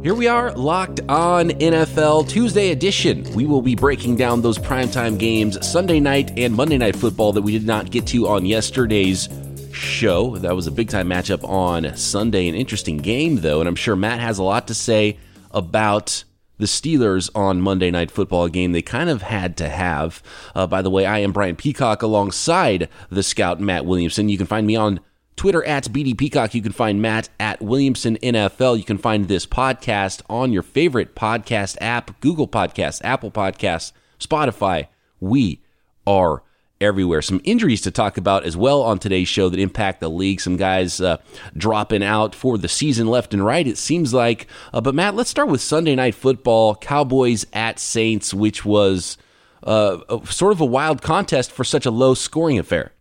Here we are, locked on NFL Tuesday edition. We will be breaking down those primetime games, Sunday night and Monday night football that we did not get to on yesterday's show. That was a big time matchup on Sunday, an interesting game, though, and I'm sure Matt has a lot to say about the Steelers on Monday Night Football game they kind of had to have. Uh, by the way, I am Brian Peacock alongside the scout Matt Williamson. You can find me on Twitter at BD Peacock. You can find Matt at Williamson NFL. You can find this podcast on your favorite podcast app Google Podcasts, Apple Podcasts, Spotify. We are everywhere. Some injuries to talk about as well on today's show that impact the league. Some guys uh, dropping out for the season left and right, it seems like. Uh, but Matt, let's start with Sunday Night Football Cowboys at Saints, which was uh, sort of a wild contest for such a low scoring affair.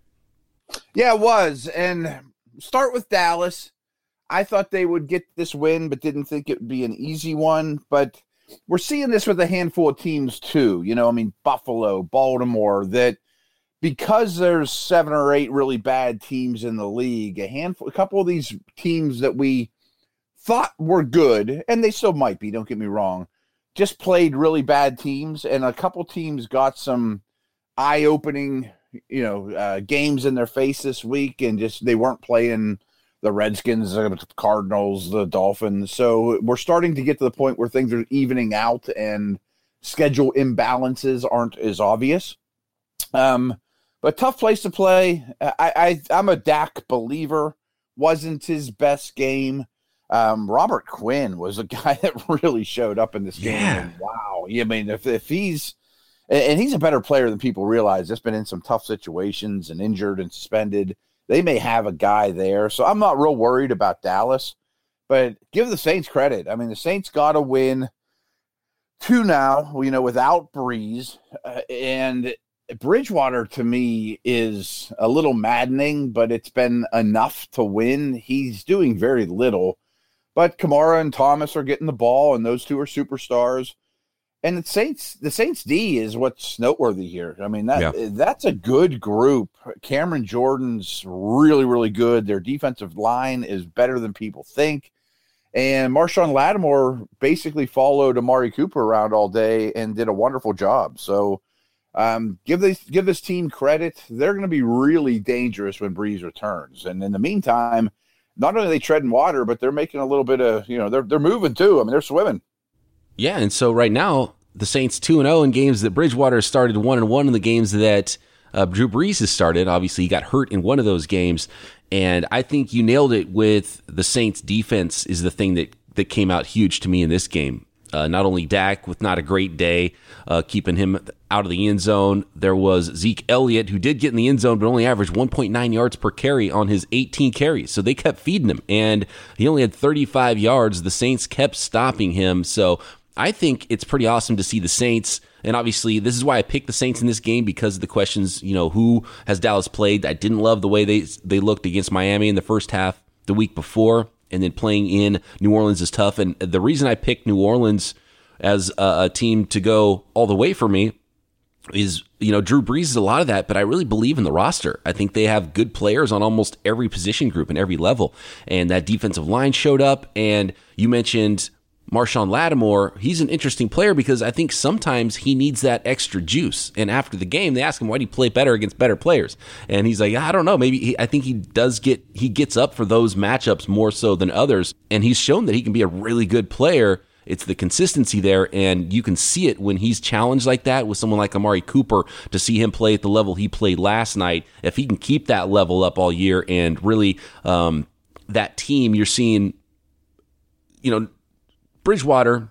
Yeah, it was. And start with Dallas. I thought they would get this win, but didn't think it would be an easy one. But we're seeing this with a handful of teams too. You know, I mean, Buffalo, Baltimore, that because there's seven or eight really bad teams in the league, a handful, a couple of these teams that we thought were good, and they still might be, don't get me wrong, just played really bad teams, and a couple teams got some eye opening you know uh, games in their face this week, and just they weren't playing the Redskins, the Cardinals, the Dolphins. So we're starting to get to the point where things are evening out and schedule imbalances aren't as obvious. Um, but tough place to play. I, I I'm a Dak believer. Wasn't his best game. Um, Robert Quinn was a guy that really showed up in this game. Yeah. wow. I mean, if if he's and he's a better player than people realize. Just been in some tough situations and injured and suspended. They may have a guy there, so I'm not real worried about Dallas. But give the Saints credit. I mean, the Saints got to win two now. You know, without Brees uh, and Bridgewater to me is a little maddening, but it's been enough to win. He's doing very little, but Kamara and Thomas are getting the ball, and those two are superstars and the Saints, the Saints D is what's noteworthy here. I mean that yeah. that's a good group. Cameron Jordan's really really good. Their defensive line is better than people think, and Marshon Lattimore basically followed Amari Cooper around all day and did a wonderful job. So. Um, give this give this team credit. They're going to be really dangerous when Brees returns. And in the meantime, not only are they treading water, but they're making a little bit of you know they're they're moving too. I mean, they're swimming. Yeah, and so right now the Saints two and zero oh in games that Bridgewater started one and one in the games that uh, Drew Brees has started. Obviously, he got hurt in one of those games, and I think you nailed it with the Saints defense is the thing that that came out huge to me in this game. Uh, not only Dak with not a great day, uh, keeping him out of the end zone. There was Zeke Elliott, who did get in the end zone, but only averaged 1.9 yards per carry on his 18 carries. So they kept feeding him, and he only had 35 yards. The Saints kept stopping him. So I think it's pretty awesome to see the Saints. And obviously, this is why I picked the Saints in this game because of the questions. You know, who has Dallas played? I didn't love the way they they looked against Miami in the first half the week before, and then playing in New Orleans is tough. And the reason I picked New Orleans as a, a team to go all the way for me is you know Drew Brees is a lot of that, but I really believe in the roster. I think they have good players on almost every position group and every level, and that defensive line showed up. And you mentioned Marshon Lattimore, he's an interesting player because I think sometimes he needs that extra juice. And after the game, they ask him why do you play better against better players, and he's like, I don't know. Maybe he, I think he does get he gets up for those matchups more so than others, and he's shown that he can be a really good player. It's the consistency there, and you can see it when he's challenged like that with someone like Amari Cooper to see him play at the level he played last night. If he can keep that level up all year and really um, that team, you're seeing, you know Bridgewater,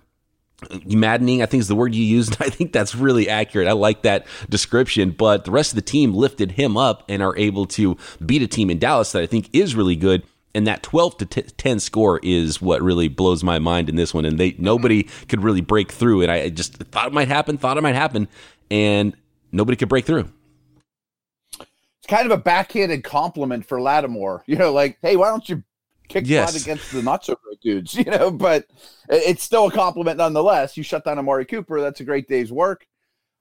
maddening, I think is the word you used. I think that's really accurate. I like that description. But the rest of the team lifted him up and are able to beat a team in Dallas that I think is really good. And that 12 to 10 score is what really blows my mind in this one. And they nobody could really break through. And I just thought it might happen, thought it might happen, and nobody could break through. It's kind of a backhanded compliment for Lattimore. You know, like, hey, why don't you kick yes. against the not so great dudes, you know, but it's still a compliment nonetheless. You shut down Amari Cooper, that's a great day's work.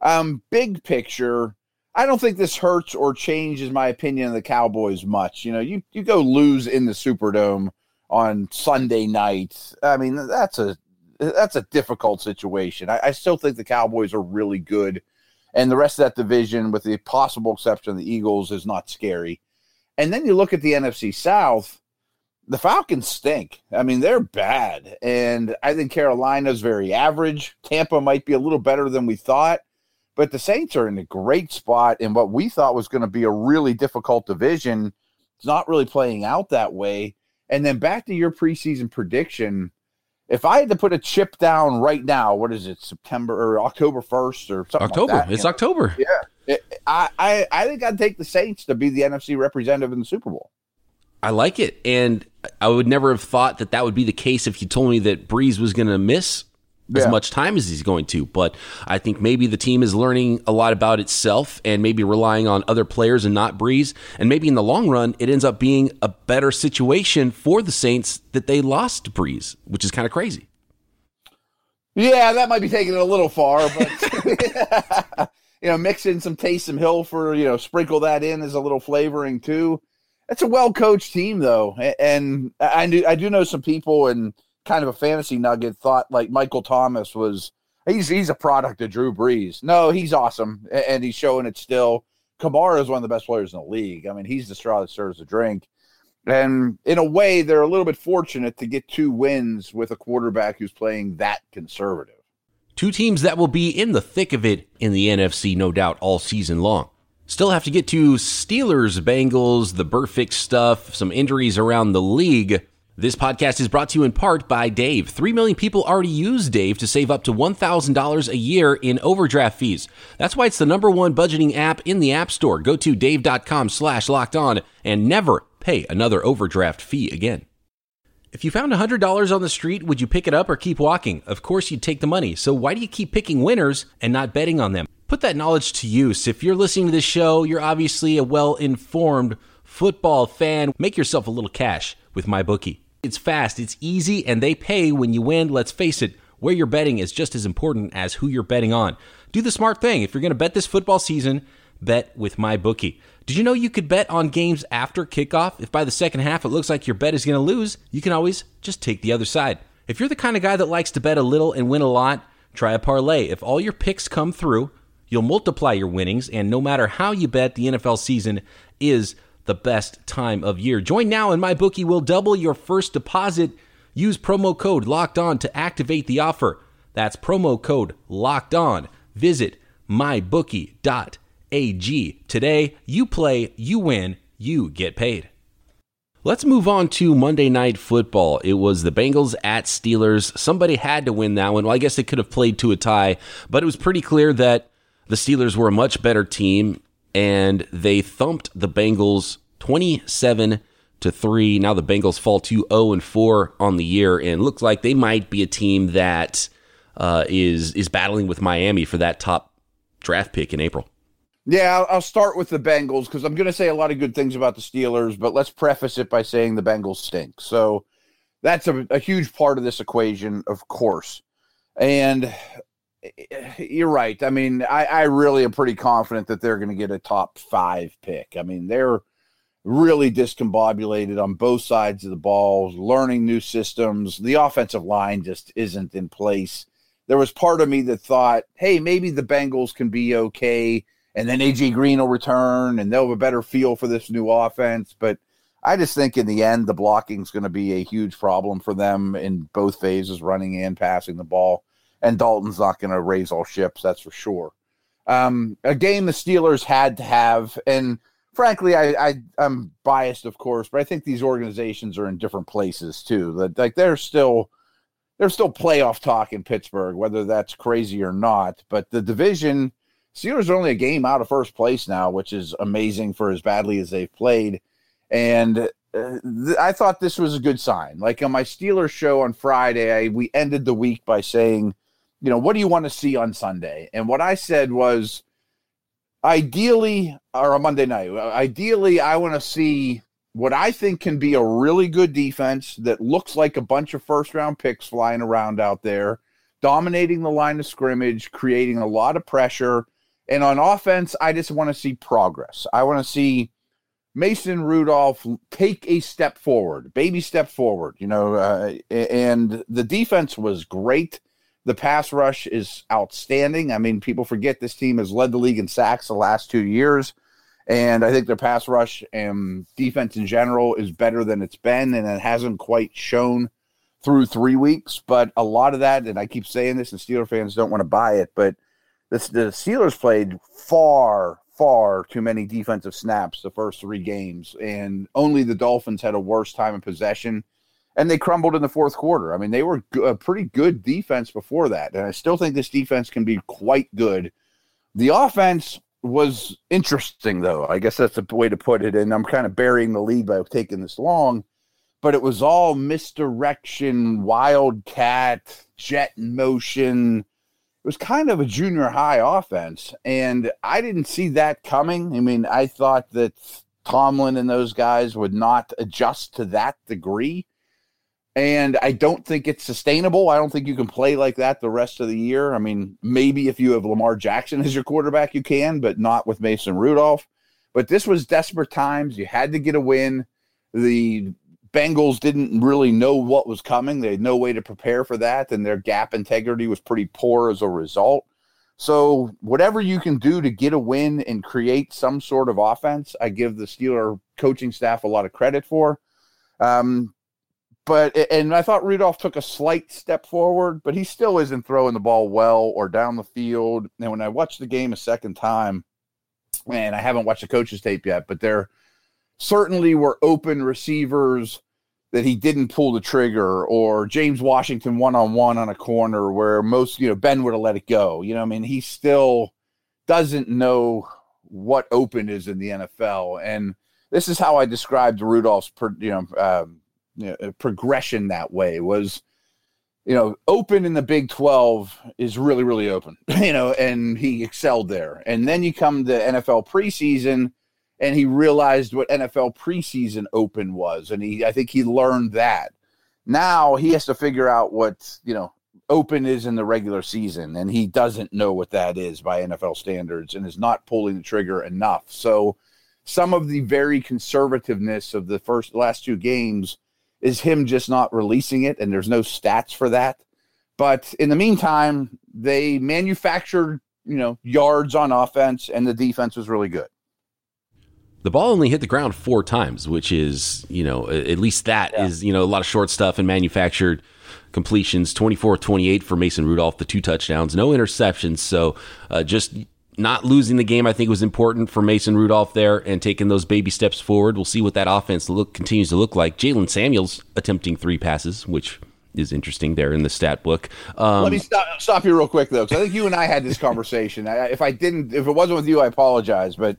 Um, big picture, I don't think this hurts or changes my opinion of the Cowboys much. You know, you you go lose in the Superdome on Sunday night. I mean, that's a that's a difficult situation. I, I still think the Cowboys are really good, and the rest of that division, with the possible exception of the Eagles, is not scary. And then you look at the NFC South, the Falcons stink. I mean, they're bad. And I think Carolina's very average. Tampa might be a little better than we thought. But the Saints are in a great spot in what we thought was going to be a really difficult division. It's not really playing out that way. And then back to your preseason prediction. If I had to put a chip down right now, what is it, September or October 1st or something October. Like that, it's October. Yeah. I, I, I think I'd take the Saints to be the NFC representative in the Super Bowl. I like it. And I would never have thought that that would be the case if you told me that Brees was going to miss yeah. as much time as he's going to. But I think maybe the team is learning a lot about itself and maybe relying on other players and not Brees. And maybe in the long run, it ends up being a better situation for the Saints that they lost Brees, which is kind of crazy. Yeah, that might be taking it a little far, but you know, mix in some Taysom Hill for you know, sprinkle that in as a little flavoring too. It's a well coached team though, and I do I do know some people and kind of a fantasy nugget thought like Michael Thomas was he's he's a product of Drew Brees. No, he's awesome and he's showing it still. Kamara is one of the best players in the league. I mean, he's the straw that serves the drink. And in a way, they're a little bit fortunate to get two wins with a quarterback who's playing that conservative. Two teams that will be in the thick of it in the NFC, no doubt, all season long. Still have to get to Steelers, Bengals, the Burfict stuff, some injuries around the league. This podcast is brought to you in part by Dave. Three million people already use Dave to save up to $1,000 a year in overdraft fees. That's why it's the number one budgeting app in the App Store. Go to dave.com slash locked on and never pay another overdraft fee again. If you found $100 on the street, would you pick it up or keep walking? Of course, you'd take the money. So why do you keep picking winners and not betting on them? put that knowledge to use. If you're listening to this show, you're obviously a well informed football fan. Make yourself a little cash with MyBookie. It's fast, it's easy, and they pay when you win. Let's face it, where you're betting is just as important as who you're betting on. Do the smart thing. If you're going to bet this football season, bet with MyBookie. Did you know you could bet on games after kickoff? If by the second half it looks like your bet is going to lose, you can always just take the other side. If you're the kind of guy that likes to bet a little and win a lot, try a parlay. If all your picks come through, You'll multiply your winnings, and no matter how you bet, the NFL season is the best time of year. Join now, and MyBookie will double your first deposit. Use promo code LOCKED ON to activate the offer. That's promo code LOCKED ON. Visit mybookie.ag today. You play, you win, you get paid. Let's move on to Monday Night Football. It was the Bengals at Steelers. Somebody had to win that one. Well, I guess they could have played to a tie, but it was pretty clear that the Steelers were a much better team and they thumped the Bengals 27 to 3. Now the Bengals fall to 0 and 4 on the year and looks like they might be a team that uh, is is battling with Miami for that top draft pick in April. Yeah, I'll start with the Bengals because I'm going to say a lot of good things about the Steelers, but let's preface it by saying the Bengals stink. So that's a, a huge part of this equation, of course. And eh, you're right. I mean, I, I really am pretty confident that they're going to get a top five pick. I mean, they're really discombobulated on both sides of the ball, learning new systems. The offensive line just isn't in place. There was part of me that thought, hey, maybe the Bengals can be okay, and then AJ Green will return and they'll have a better feel for this new offense. But I just think in the end, the blocking is going to be a huge problem for them in both phases, running and passing the ball and Dalton's not going to raise all ships, that's for sure. Um, a game the Steelers had to have, and frankly, I, I I'm biased, of course, but I think these organizations are in different places too. That like they're still there's still playoff talk in Pittsburgh, whether that's crazy or not. But the division, Steelers are only a game out of first place now, which is amazing for as badly as they've played. And uh, th- I thought this was a good sign. Like on my Steelers show on Friday, I, we ended the week by saying you know, what do you want to see on Sunday? And what I said was, ideally, or on Monday night, ideally, I want to see what I think can be a really good defense that looks like a bunch of first round picks flying around out there, dominating the line of scrimmage, creating a lot of pressure. And on offense, I just want to see progress. I want to see Mason Rudolph take a step forward, baby step forward, you know, uh, and the defense was great. The pass rush is outstanding. I mean, people forget this team has led the league in sacks the last two years. And I think their pass rush and defense in general is better than it's been, and it hasn't quite shown through three weeks. But a lot of that, and I keep saying this, and Steeler fans don't want to buy it, but the, the Steelers played far, far too many defensive snaps the first three games, and only the Dolphins had a worse time in possession, and they crumbled in the fourth quarter. I mean, they were a pretty good defense before that, and I still think this defense can be quite good. The offense was interesting, though. I guess that's a way to put it. And I'm kind of burying the lead by taking this long, but it was all misdirection, wildcat, jet motion. Was kind of a junior high offense. And I didn't see that coming. I mean, I thought that Tomlin and those guys would not adjust to that degree. And I don't think it's sustainable. I don't think you can play like that the rest of the year. I mean, maybe if you have Lamar Jackson as your quarterback, you can, but not with Mason Rudolph. But this was desperate times. You had to get a win. The Bengals didn't really know what was coming. They had no way to prepare for that, and their gap integrity was pretty poor as a result. So, whatever you can do to get a win and create some sort of offense, I give the Steeler coaching staff a lot of credit for. Um, but and I thought Rudolph took a slight step forward, but he still isn't throwing the ball well or down the field. And when I watched the game a second time, and I haven't watched the coaches tape yet, but there certainly were open receivers that he didn't pull the trigger, or James Washington one on one on a corner where most you know Ben would have let it go. You know, I mean, he still doesn't know what open is in the NFL, and this is how I described Rudolph's, you know. Um, you know, progression that way was you know open in the big 12 is really really open you know and he excelled there and then you come to nfl preseason and he realized what nfl preseason open was and he i think he learned that now he has to figure out what you know open is in the regular season and he doesn't know what that is by nfl standards and is not pulling the trigger enough so some of the very conservativeness of the first last two games is him just not releasing it, and there's no stats for that. But in the meantime, they manufactured, you know, yards on offense, and the defense was really good. The ball only hit the ground four times, which is, you know, at least that yeah. is, you know, a lot of short stuff and manufactured completions 24 28 for Mason Rudolph, the two touchdowns, no interceptions. So uh, just not losing the game, I think, was important for Mason Rudolph there and taking those baby steps forward. We'll see what that offense look continues to look like. Jaylen Samuels attempting three passes, which is interesting there in the stat book. Um, Let me stop, stop you real quick though, because I think you and I had this conversation. I, if I didn't, if it wasn't with you, I apologize. But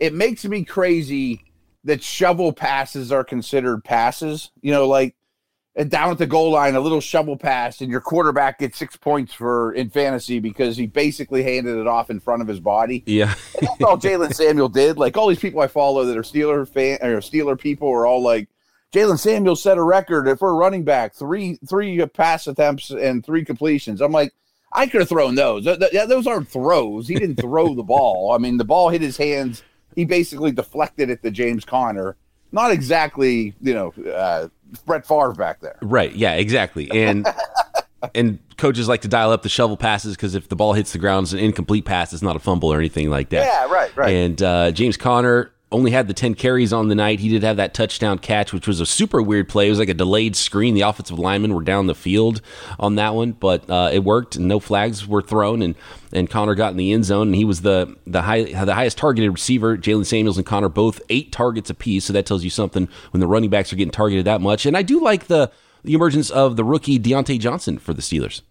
it makes me crazy that shovel passes are considered passes. You know, like and down at the goal line, a little shovel pass, and your quarterback gets six points for in fantasy because he basically handed it off in front of his body. Yeah, and that's all Jaylen Samuel did. Like all these people I follow that are Steeler fan or Steeler people are all like, Jaylen Samuel set a record for a running back three three pass attempts and three completions. I'm like, I could have thrown those. Those aren't throws. He didn't throw the ball. I mean, the ball hit his hands. He basically deflected it to James Conner. Not exactly, you know. Uh, Brett Favre back there. Right. Yeah. Exactly. And and coaches like to dial up the shovel passes because if the ball hits the ground, it's an incomplete pass. It's not a fumble or anything like that. Yeah. Right. Right. And uh, James Conner only had the 10 carries on the night. He did have that touchdown catch, which was a super weird play. It was like a delayed screen. The offensive linemen were down the field on that one, but uh, it worked and no flags were thrown. And, and Conner got in the end zone and he was the, the, high, the highest targeted receiver. Jaylen Samuels and Conner both eight targets apiece. So that tells you something when the running backs are getting targeted that much. And I do like the, the emergence of the rookie Diontae Johnson for the Steelers.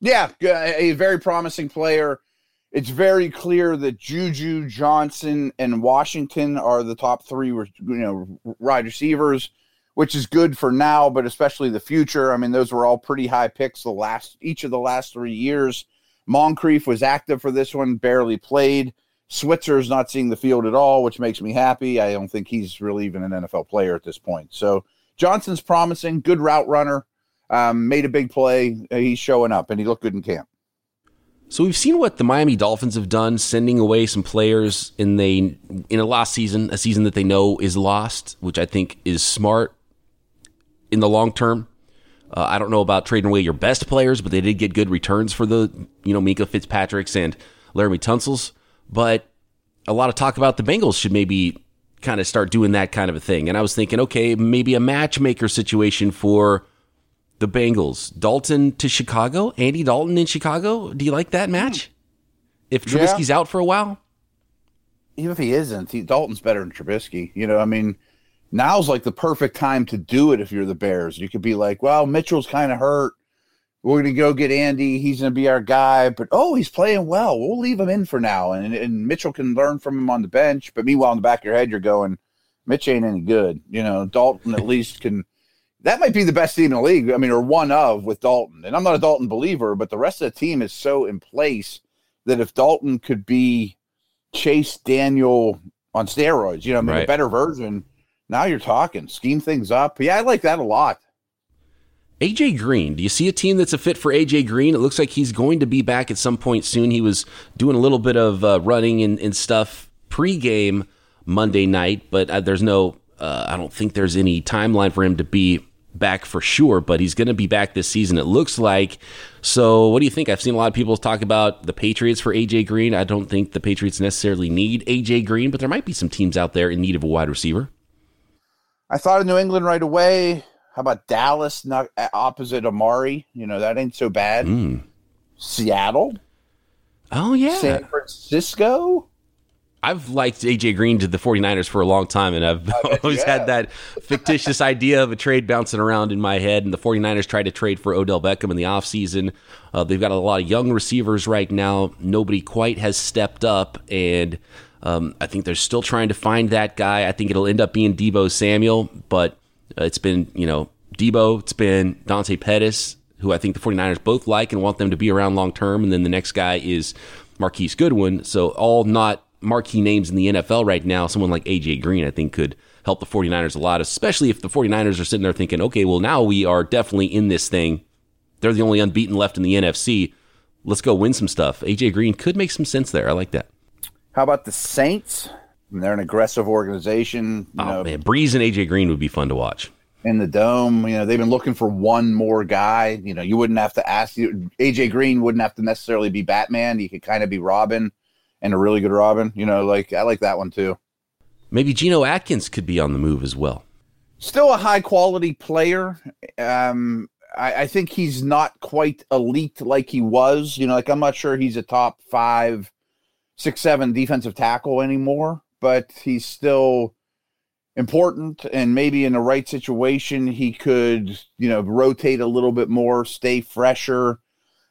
Yeah, a very promising player it's very clear that Juju, Johnson, and Washington are the top three, you know, wide receivers, which is good for now, but especially the future. I mean, those were all pretty high picks the last each of the last three years. Moncrief was active for this one, barely played. Switzer's not seeing the field at all, which makes me happy. I don't think he's really even an NFL player at this point. So Johnson's promising, good route runner, um, made a big play. He's showing up, and he looked good in camp. So we've seen what the Miami Dolphins have done, sending away some players in they in a lost season, a season that they know is lost, which I think is smart in the long term. Uh, I don't know about trading away your best players, but they did get good returns for the you know Minkah Fitzpatrick's and Laremy Tunsil's. But a lot of talk about the Bengals should maybe kind of start doing that kind of a thing. And I was thinking, okay, maybe a matchmaker situation for the Bengals. Dalton to Chicago, Andy Dalton in Chicago. Do you like that match? If Trubisky's yeah. out for a while? Even if he isn't, he, Dalton's better than Trubisky. You know, I mean, now's like the perfect time to do it if you're the Bears. You could be like, well, Mitchell's kind of hurt. We're going to go get Andy. He's going to be our guy. But, oh, he's playing well. We'll leave him in for now. And, and Mitchell can learn from him on the bench. But meanwhile, in the back of your head, you're going, Mitch ain't any good. You know, Dalton at least can that might be the best team in the league. I mean, or one of with Dalton. And I'm not a Dalton believer, but the rest of the team is so in place that if Dalton could be Chase Daniel on steroids, you know, I mean, right. a better version, now you're talking. Scheme things up. Yeah, I like that a lot. AJ Green, do you see a team that's a fit for AJ Green? It looks like he's going to be back at some point soon. He was doing a little bit of uh, running and, and stuff pregame Monday night, but uh, there's no, uh, I don't think there's any timeline for him to be back for sure, but he's going to be back this season, it looks like. So, what do you think? I've seen a lot of people talk about the Patriots for AJ Green. I don't think the Patriots necessarily need AJ Green, but there might be some teams out there in need of a wide receiver. I thought of New England right away. How about Dallas not opposite Amari? You know, that ain't so bad. Mm. Seattle? Oh, yeah. San Francisco? I've liked AJ Green to the 49ers for a long time, and I've always had that fictitious idea of a trade bouncing around in my head. And the 49ers tried to trade for Odell Beckham in the offseason. Uh, they've got a lot of young receivers right now. Nobody quite has stepped up, and um, I think they're still trying to find that guy. I think it'll end up being Deebo Samuel, but uh, it's been, you know, Deebo, it's been Dante Pettis, who I think the 49ers both like and want them to be around long term. And then the next guy is Marquise Goodwin. So all not marquee names in the NFL right now, someone like AJ Green, I think could help the 49ers a lot, especially if the 49ers are sitting there thinking, okay, well, now we are definitely in this thing. They're the only unbeaten left in the NFC. Let's go win some stuff. AJ Green could make some sense there. I like that. How about the Saints? they're an aggressive organization. You oh, know, man. Brees and AJ Green would be fun to watch. In the dome, you know, they've been looking for one more guy. You know, you wouldn't have to ask. AJ Green wouldn't have to necessarily be Batman. He could kind of be Robin and a really good Robin. You know, like I like that one too. Maybe Geno Atkins could be on the move as well. Still a high quality player. Um, I, I think he's not quite elite like he was. You know, like I'm not sure he's a top five, six, seven defensive tackle anymore, but he's still important and maybe in the right situation he could you know rotate a little bit more stay fresher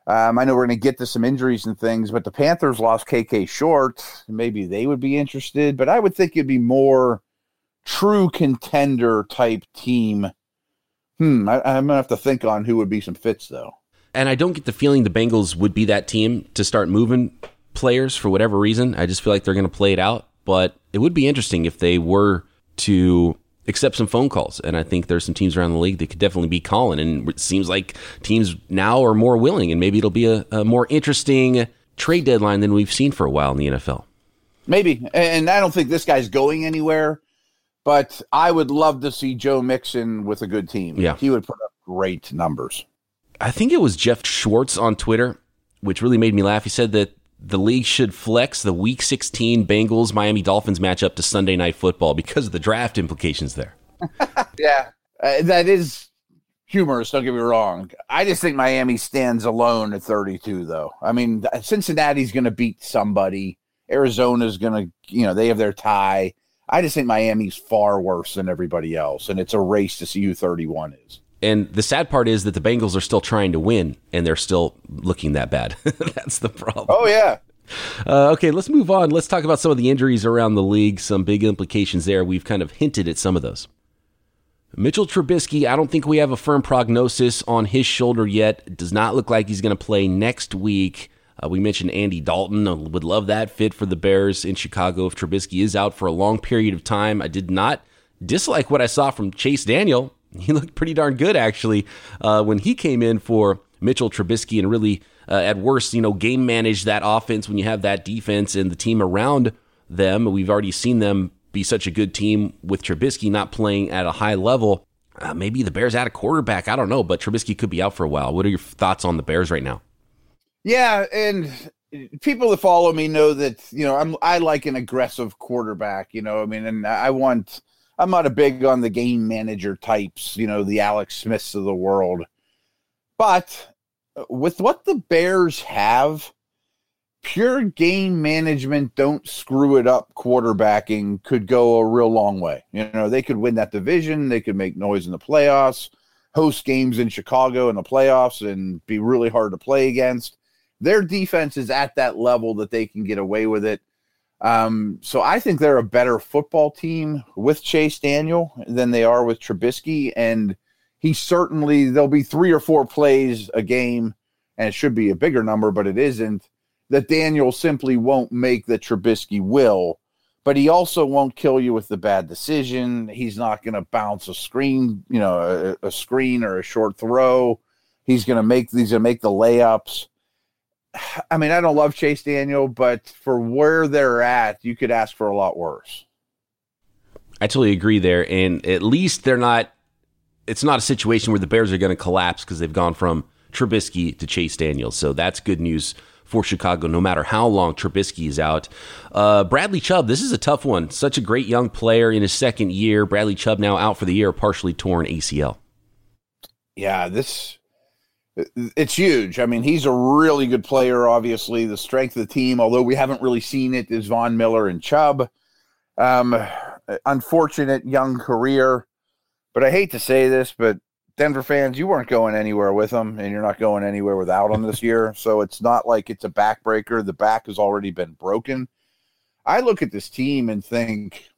um, I know we're going to get to some injuries and things, but the Panthers lost KK Short. Maybe they would be interested, but I would think it'd be more true contender type team. Hmm, I, I'm going to have to think on who would be some fits, though. And I don't get the feeling the Bengals would be that team to start moving players for whatever reason. I just feel like they're going to play it out, but it would be interesting if they were to accept some phone calls. And I think there's some teams around the league that could definitely be calling. And it seems like teams now are more willing, and maybe it'll be a, a more interesting trade deadline than we've seen for a while in the NFL. Maybe. And I don't think this guy's going anywhere, but I would love to see Joe Mixon with a good team. Yeah. He would put up great numbers. I think it was Geoff Schwartz on Twitter, which really made me laugh. He said that the league should flex the Week 16 Bengals Miami Dolphins matchup to Sunday Night Football because of the draft implications there. yeah, uh, that is humorous. Don't get me wrong. I just think Miami stands alone at 32, though. I mean, Cincinnati's going to beat somebody. Arizona's going to, you know, they have their tie. I just think Miami's far worse than everybody else, and it's a race to see who 31 is. And the sad part is that the Bengals are still trying to win, and they're still looking that bad. That's the problem. Oh yeah. Uh, okay, let's move on. Let's talk about some of the injuries around the league. Some big implications there. We've kind of hinted at some of those. Mitchell Trubisky, I don't think we have a firm prognosis on his shoulder yet. It does not look like he's going to play next week. Uh, we mentioned Andy Dalton. I would love that fit for the Bears in Chicago if Trubisky is out for a long period of time. I did not dislike what I saw from Chase Daniel he looked pretty darn good actually uh, when he came in for Mitchell Trubisky and really uh, at worst, you know, game manage that offense when you have that defense and the team around them. We've already seen them be such a good team with Trubisky not playing at a high level. Uh, maybe the Bears add a quarterback. I don't know, but Trubisky could be out for a while. What are your thoughts on the Bears right now? Yeah, and people that follow me know that you know I'm I like an aggressive quarterback. You know, I mean, and I want I'm not a big on the game manager types. You know, the Alex Smiths of the world, but with what the Bears have, pure game management, don't screw it up quarterbacking could go a real long way. You know, they could win that division, they could make noise in the playoffs, host games in Chicago in the playoffs, and be really hard to play against their defense is at that level that they can get away with it. Um, so I think they're a better football team with Chase Daniel than they are with Trubisky. And he certainly, there'll be three or four plays a game, and it should be a bigger number, but it isn't, that Daniel simply won't make that Trubisky will. But he also won't kill you with the bad decision. He's not going to bounce a screen, you know, a, a screen or a short throw. He's going to make these, to make the layups. I mean, I don't love Chase Daniel, but for where they're at, you could ask for a lot worse. I totally agree there. And at least they're not, it's not a situation where the Bears are going to collapse because they've gone from Trubisky to Chase Daniel. So that's good news for Chicago, no matter how long Trubisky is out. Uh, Bradley Chubb, this is a tough one. Such a great young player in his second year. Bradley Chubb now out for the year, partially torn ACL. Yeah, this it's huge. I mean, he's a really good player. Obviously, the strength of the team, although we haven't really seen it, is Von Miller and Chubb. Um, unfortunate young career, but I hate to say this, but Denver fans, you weren't going anywhere with him, and you're not going anywhere without him this year. So it's not like it's a backbreaker. The back has already been broken. I look at this team and think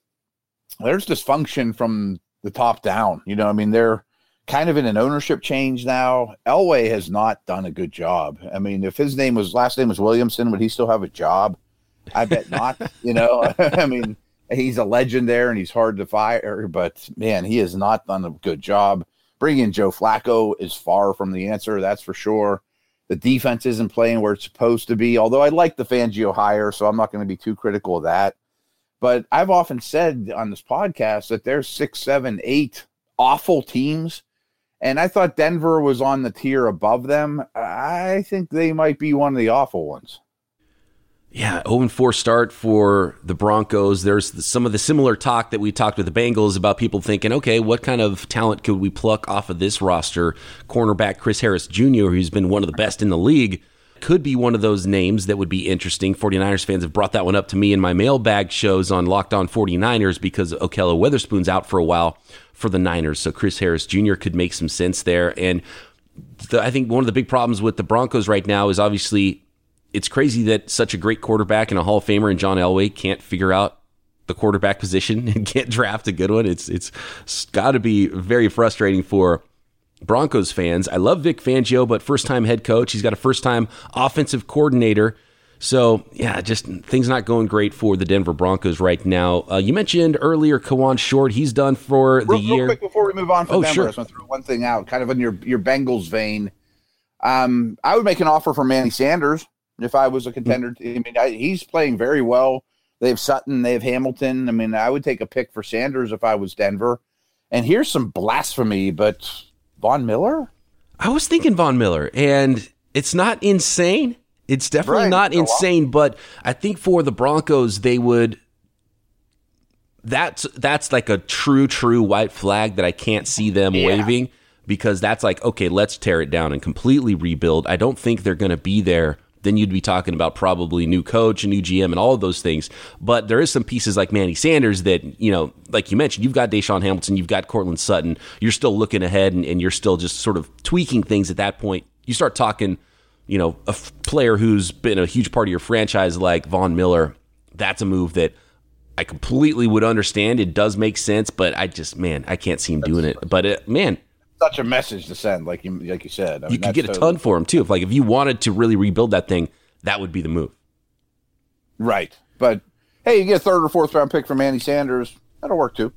there's dysfunction from the top down. You know, I mean, they're kind of in an ownership change now. Elway has not done a good job. I mean, if his name was last name was Williamson, would he still have a job? I bet not. you know, I mean, he's a legend there and he's hard to fire, but man, he has not done a good job. Bringing Joe Flacco is far from the answer, that's for sure. The defense isn't playing where it's supposed to be, although I like the Fangio hire, so I'm not going to be too critical of that. But I've often said on this podcast that there's six, seven, eight awful teams and I thought Denver was on the tier above them. I think they might be one of the awful ones. Yeah, 0 4 start for the Broncos. There's some of the similar talk that we talked with the Bengals about people thinking, okay, what kind of talent could we pluck off of this roster? Cornerback Chris Harris Jr., who's been one of the best in the league, could be one of those names that would be interesting. 49ers fans have brought that one up to me in my mailbag shows on Locked On 49ers because Ahkello Witherspoon's out for a while for the Niners. So Chris Harris Jr. could make some sense there. And the, I think one of the big problems with the Broncos right now is obviously it's crazy that such a great quarterback and a Hall of Famer and John Elway can't figure out the quarterback position and can't draft a good one. It's it's got to be very frustrating for Broncos fans. I love Vic Fangio, but first time head coach. He's got a first time offensive coordinator. So, yeah, just things not going great for the Denver Broncos right now. Uh, you mentioned earlier Kawann Short. He's done for the real, year. Real quick before we move on from oh, Denver, sure. I just want to throw one thing out, kind of in your, your Bengals vein. Um, I would make an offer for Manny Sanders if I was a contender. I mean, I, he's playing very well. They have Sutton, they have Hamilton. I mean, I would take a pick for Sanders if I was Denver. And here's some blasphemy, but Von Miller? I was thinking Von Miller, and it's not insane it's definitely right. not oh, insane, but I think for the Broncos, they would. That's that's like a true true white flag that I can't see them yeah. waving because that's like okay, let's tear it down and completely rebuild. I don't think they're going to be there. Then you'd be talking about probably new coach, a new GM, and all of those things. But there is some pieces like Manny Sanders that you know, like you mentioned, you've got DaeSean Hamilton, you've got Courtland Sutton. You're still looking ahead, and, and you're still just sort of tweaking things at that point. You start talking you know, a f- player who's been a huge part of your franchise like Von Miller, that's a move that I completely would understand. It does make sense, but I just, man, I can't see him doing it. But it, man, such a message to send, like you, like you said. I mean, you could get a totally- ton for him too. If like if you wanted to really rebuild that thing, that would be the move. Right, but hey, you get a third or fourth round pick from Andy Sanders, that'll work too.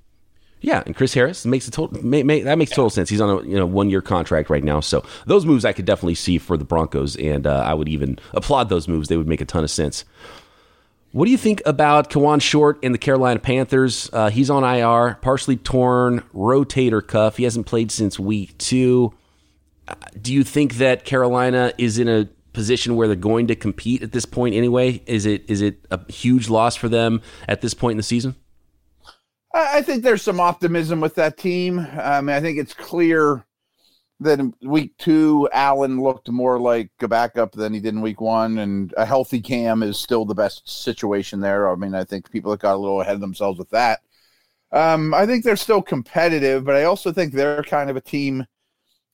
Yeah, and Chris Harris makes a total may, may, that makes total sense. He's on a you know one year contract right now, so those moves I could definitely see for the Broncos, and uh, I would even applaud those moves. They would make a ton of sense. What do you think about Kawann Short and the Carolina Panthers? Uh, he's on IR, partially torn rotator cuff. He hasn't played since week two. Uh, do you think that Carolina is in a position where they're going to compete at this point anyway? Is it is it a huge loss for them at this point in the season? I think there's some optimism with that team. I mean, I think it's clear that in week two, Allen looked more like a backup than he did in week one, and a healthy Cam is still the best situation there. I mean, I think people got a little ahead of themselves with that. Um, I think they're still competitive, but I also think they're kind of a team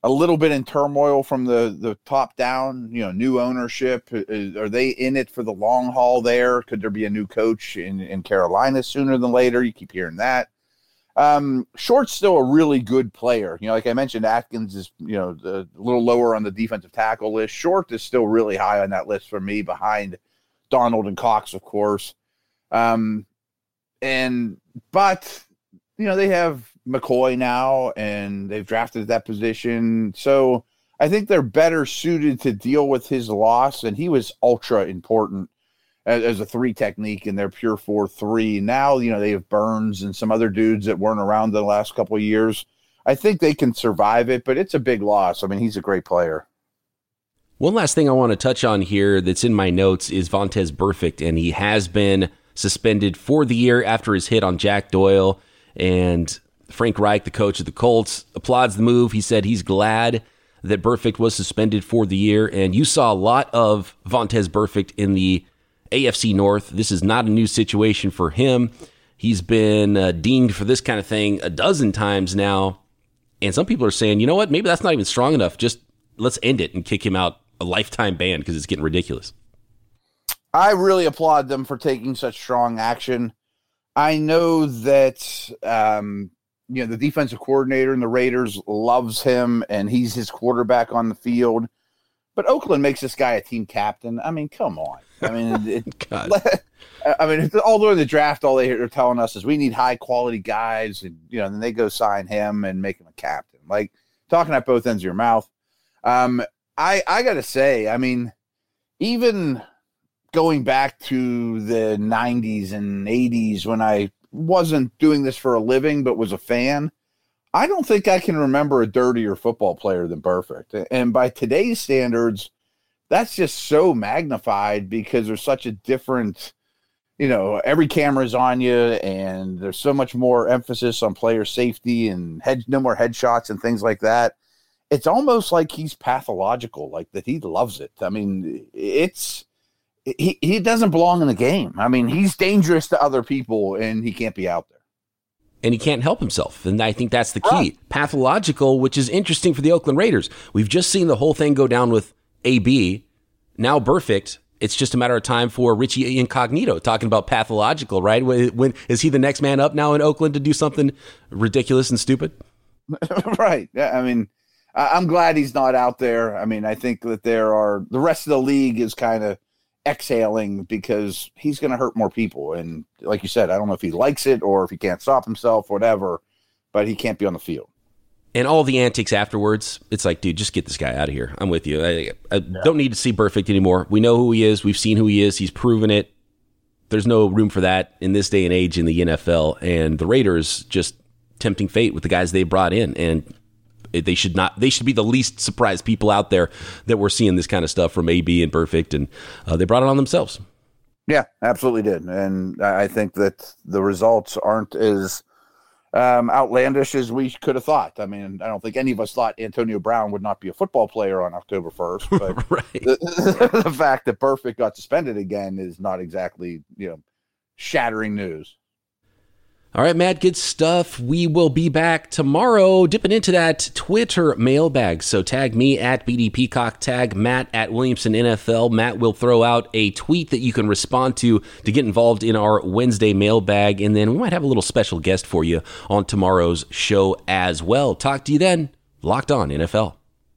a little bit in turmoil from the the top down. You know, new ownership. Is, are they in it for the long haul? There could there be a new coach in in Carolina sooner than later? You keep hearing that. Um, Short's still a really good player. You know, like I mentioned, Atkins is you know a little lower on the defensive tackle list. Short is still really high on that list for me, behind Donald and Cox, of course. Um, and but you know they have McCoy now, and they've drafted that position. So I think they're better suited to deal with his loss, and he was ultra important as, as a three technique in their pure four three. Now you know they have Burns and some other dudes that weren't around the last couple of years. I think they can survive it, but it's a big loss. I mean, he's a great player. One last thing I want to touch on here that's in my notes is Vontaze Burfict, and he has been suspended for the year after his hit on Jack Doyle. And Frank Reich, the coach of the Colts, applauds the move. He said he's glad that Burfict was suspended for the year. And you saw a lot of Vontaze Burfict in the AFC North. This is not a new situation for him. He's been uh, dinged for this kind of thing a dozen times now. And some people are saying, you know what? Maybe that's not even strong enough. Just let's end it and kick him out a lifetime ban because it's getting ridiculous. I really applaud them for taking such strong action. I know that um, you know the defensive coordinator in the Raiders loves him and he's his quarterback on the field. But Oakland makes this guy a team captain. I mean, come on. I mean, it, I mean, all during the draft, all they are telling us is we need high quality guys, and you know, then they go sign him and make him a captain. Like talking at both ends of your mouth. Um, I I gotta say, I mean, even going back to the '90s and '80s when I wasn't doing this for a living but was a fan, I don't think I can remember a dirtier football player than Burfict. And by today's standards, that's just so magnified because there's such a different, you know, every camera's on you and there's so much more emphasis on player safety and head no more headshots and things like that. It's almost like he's pathological, like that he loves it. I mean, it's he, he doesn't belong in the game. I mean, he's dangerous to other people and he can't be out there. And he can't help himself. And I think that's the key. Right. Pathological, which is interesting for the Oakland Raiders. We've just seen the whole thing go down with AB. Now Burfict. It's just a matter of time for Richie Incognito talking about pathological, right? When, when is he the next man up now in Oakland to do something ridiculous and stupid? right. Yeah. I mean, I'm glad he's not out there. I mean, I think that there are the rest of the league is kind of exhaling because he's going to hurt more people. And like you said, I don't know if he likes it or if he can't stop himself, whatever, but he can't be on the field. And all the antics afterwards, it's like, dude, just get this guy out of here. I'm with you. I, I yeah. don't need to see Burfict anymore. We know who he is. We've seen who he is. He's proven it. There's no room for that in this day and age in the NFL. And the Raiders just tempting fate with the guys they brought in. And they should not. They should be the least surprised people out there that we're seeing this kind of stuff from AB and Burfict, and uh, they brought it on themselves. Yeah, absolutely did, and I think that the results aren't as um, outlandish as we could have thought. I mean, I don't think any of us thought Antonio Brown would not be a football player on October first, but right. the, the fact that Burfict got suspended again is not exactly you know shattering news. All right, Matt, good stuff. We will be back tomorrow dipping into that Twitter mailbag. So tag me at BD Peacock, tag Matt at Williamson NFL. Matt will throw out a tweet that you can respond to to get involved in our Wednesday mailbag. And then we might have a little special guest for you on tomorrow's show as well. Talk to you then. Locked on NFL.